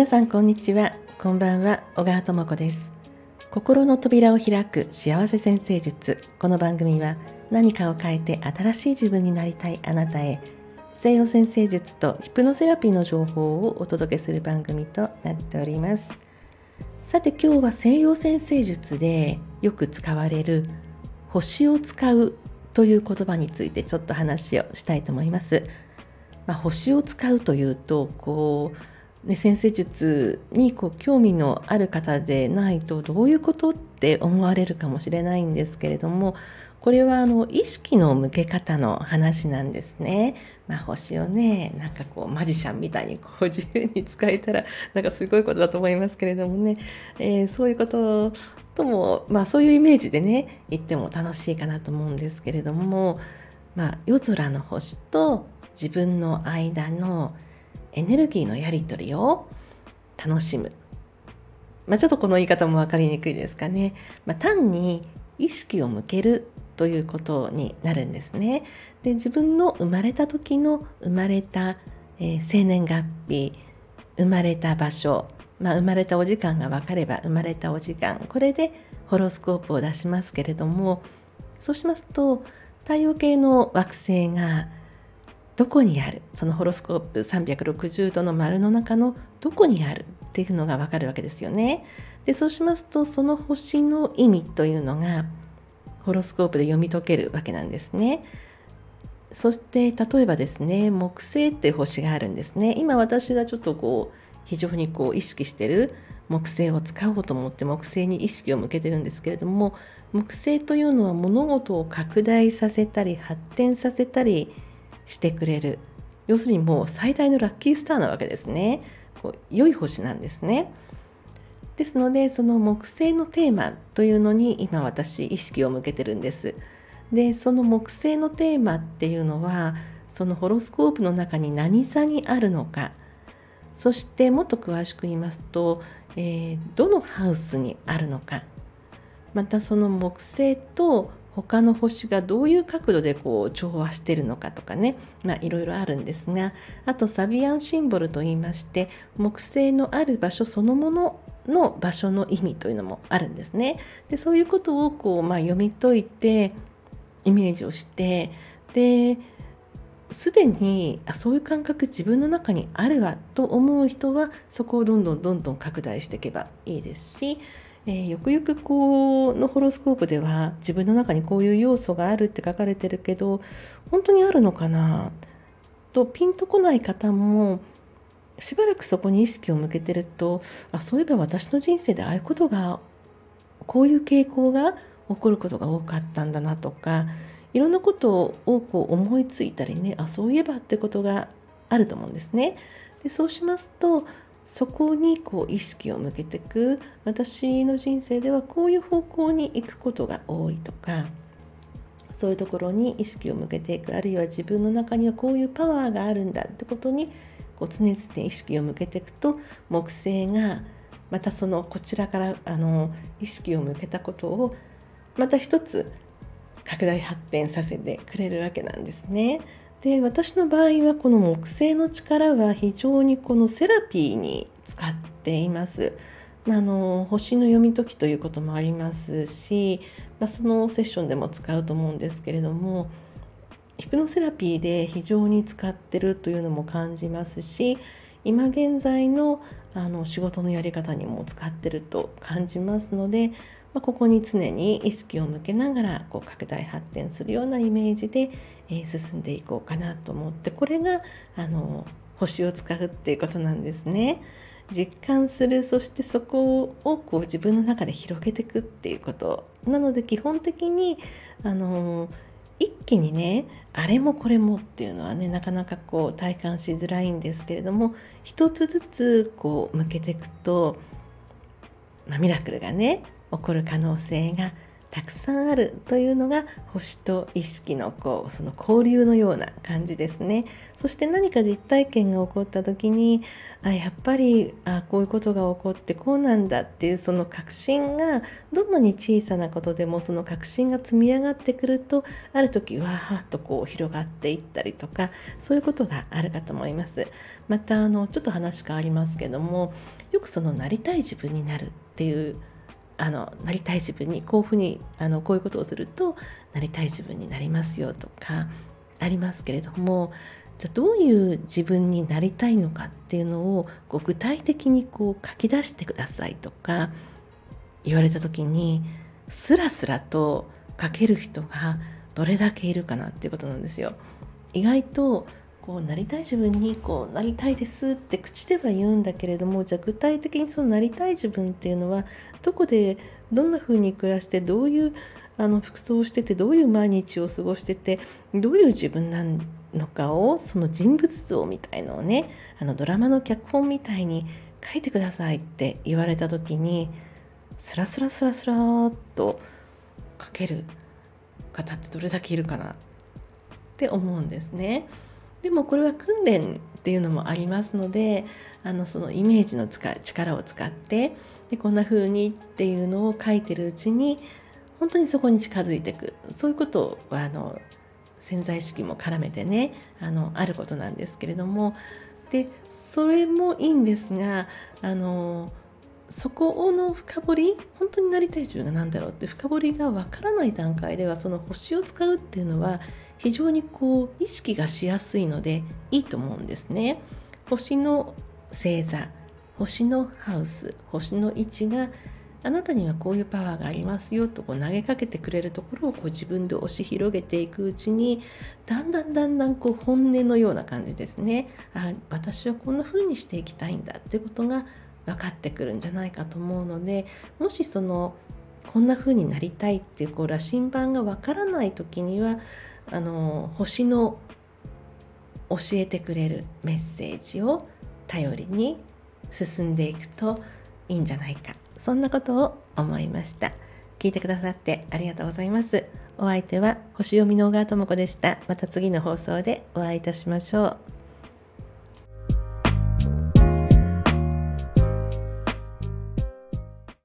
皆さんこんにちは。こんばんは。小川智子です。心の扉を開く幸せ先生術。この番組は何かを変えて新しい自分になりたいあなたへ。西洋先生術とヒプノセラピーの情報をお届けする番組となっております。さて今日は西洋先生術でよく使われる星を使うという言葉についてちょっと話をしたいと思います。まあ、星を使うというとこう、ね、先生術にこう興味のある方でないとどういうことって思われるかもしれないんですけれどもこれはあの意識の向け方の話なんですね。まあ、星をねなんかこうマジシャンみたいにこう自由に使えたらなんかすごいことだと思いますけれどもね、えー、そういうこととも、まあ、そういうイメージでね言っても楽しいかなと思うんですけれども、まあ、夜空の星と自分の間のエネルギーのやり取りを楽しむ。まあ、ちょっとこの言い方も分かりにくいですかね。まあ、単に意識を向けるということになるんですね。で自分の生まれた時の生まれた、えー、生年月日生まれた場所、まあ、生まれたお時間が分かれば生まれたお時間これでホロスコープを出しますけれどもそうしますと太陽系の惑星がどこにある？そのホロスコープ360度の丸の中のどこにある？っていうのがわかるわけですよね。でそうしますとその星の意味というのがホロスコープで読み解けるわけなんですね。そして例えばですね木星って星があるんですね。今私がちょっとこう非常にこう意識してる木星を使おうと思って木星に意識を向けてるんですけれども木星というのは物事を拡大させたり発展させたりしてくれる。要するにもう最大のラッキースターなわけですね。こう良い星なんですね。ですのでその木星のテーマというのに今私意識を向けてるんです。でその木星のテーマっていうのはそのホロスコープの中に何座にあるのか。そしてもっと詳しく言いますと、えー、どのハウスにあるのか。またその木星と他の星がどういう角度でこう調和してるのかとかね、まあ、いろいろあるんですがあとサビアンシンボルといいまして木星のある場所そのものの場所の意味というのもあるんですね。でそういうことをこう、まあ、読み解いてイメージをしてですでにあそういう感覚自分の中にあるわと思う人はそこをどんどんどんどん拡大していけばいいですしえー、よくよくこうのホロスコープでは自分の中にこういう要素があるって書かれてるけど本当にあるのかな？とピンとこない方もしばらくそこに意識を向けてるとあそういえば私の人生でああいうことがこういう傾向が起こることが多かったんだなとかいろんなことをこう思いついたりねあそういえばってことがあると思うんですね。でそうしますとそこにこう意識を向けていく私の人生ではこういう方向に行くことが多いとかそういうところに意識を向けていくあるいは自分の中にはこういうパワーがあるんだってことにこう常々意識を向けていくと木星がまたそのこちらからあの意識を向けたことをまた一つ拡大発展させてくれるわけなんですね。で私の場合はこの木星の力は非常にこのセラピーに使っています。まあ、あの星の読み解きということもありますし、まあ、そのセッションでも使うと思うんですけれどもヒプノセラピーで非常に使ってるというのも感じますし今現在のあの仕事のやり方にも使ってると感じますので、まあ、ここに常に意識を向けながらこう拡大発展するようなイメージで、え、進んでいこうかなと思ってこれがあの星を使うっていうことなんですね。実感するそしてそこをこう自分の中で広げていくっていうことなので基本的にあの一気にねあれもこれもっていうのはねなかなかこう体感しづらいんですけれども一つずつこう向けていくと、まあ、ミラクルがね起こる可能性がたくさんあるというのが星と意識のこうその交流のような感じですね。そして何か実体験が起こった時にあやっぱりあこういうことが起こってこうなんだっていうその確信がどんなに小さなことでもその確信が積み上がってくるとある時わーっとこう広がっていったりとかそういうことがあるかと思います。またあのちょっと話変わりますけどもよくそのなりたい自分になるっていうあのなりたい自分にこういうふうにあのこういうことをするとなりたい自分になりますよとかありますけれどもじゃあどういう自分になりたいのかっていうのをこう具体的にこう書き出してくださいとか言われた時にスラスラと書ける人がどれだけいるかなっていうことなんですよ。意外とこうなりたい自分にこうなりたいですって口では言うんだけれどもじゃあ具体的にそのなりたい自分っていうのはどこでどんな風に暮らしてどういうあの服装をしててどういう毎日を過ごしててどういう自分なのかをその人物像みたいのをねあのドラマの脚本みたいに書いてくださいって言われた時にスラスラスラスラっと書ける方ってどれだけいるかなって思うんですね。でもこれは訓練っていうのもありますのであのそのイメージの力を使ってでこんな風にっていうのを書いてるうちに本当にそこに近づいていく。そういうことはあの潜在意識も絡めてねあのあることなんですけれども。でそれもいいんですがあのそこの深掘り本当になりたい自分が何だろうって深掘りがわからない段階ではその星を使うっていうのは非常にこう意識がしやすいのでいいと思うんですね。星の星座星のハウス星の位置があなたにはこういうパワーがありますよとこう投げかけてくれるところをこう自分で押し広げていくうちにだんだんだんだんこう本音のような感じですねあ私はこんな風にしていきたいんだってことが分かってくるんじゃないかと思うのでもしそのこんな風になりたいっていうこう羅針盤が分からない時にはあの星の教えてくれるメッセージを頼りに進んでいくといいんじゃないか。そんなことを思いました。聞いてくださってありがとうございます。お相手は星読みの小川智子でした。また次の放送でお会いいたしましょう。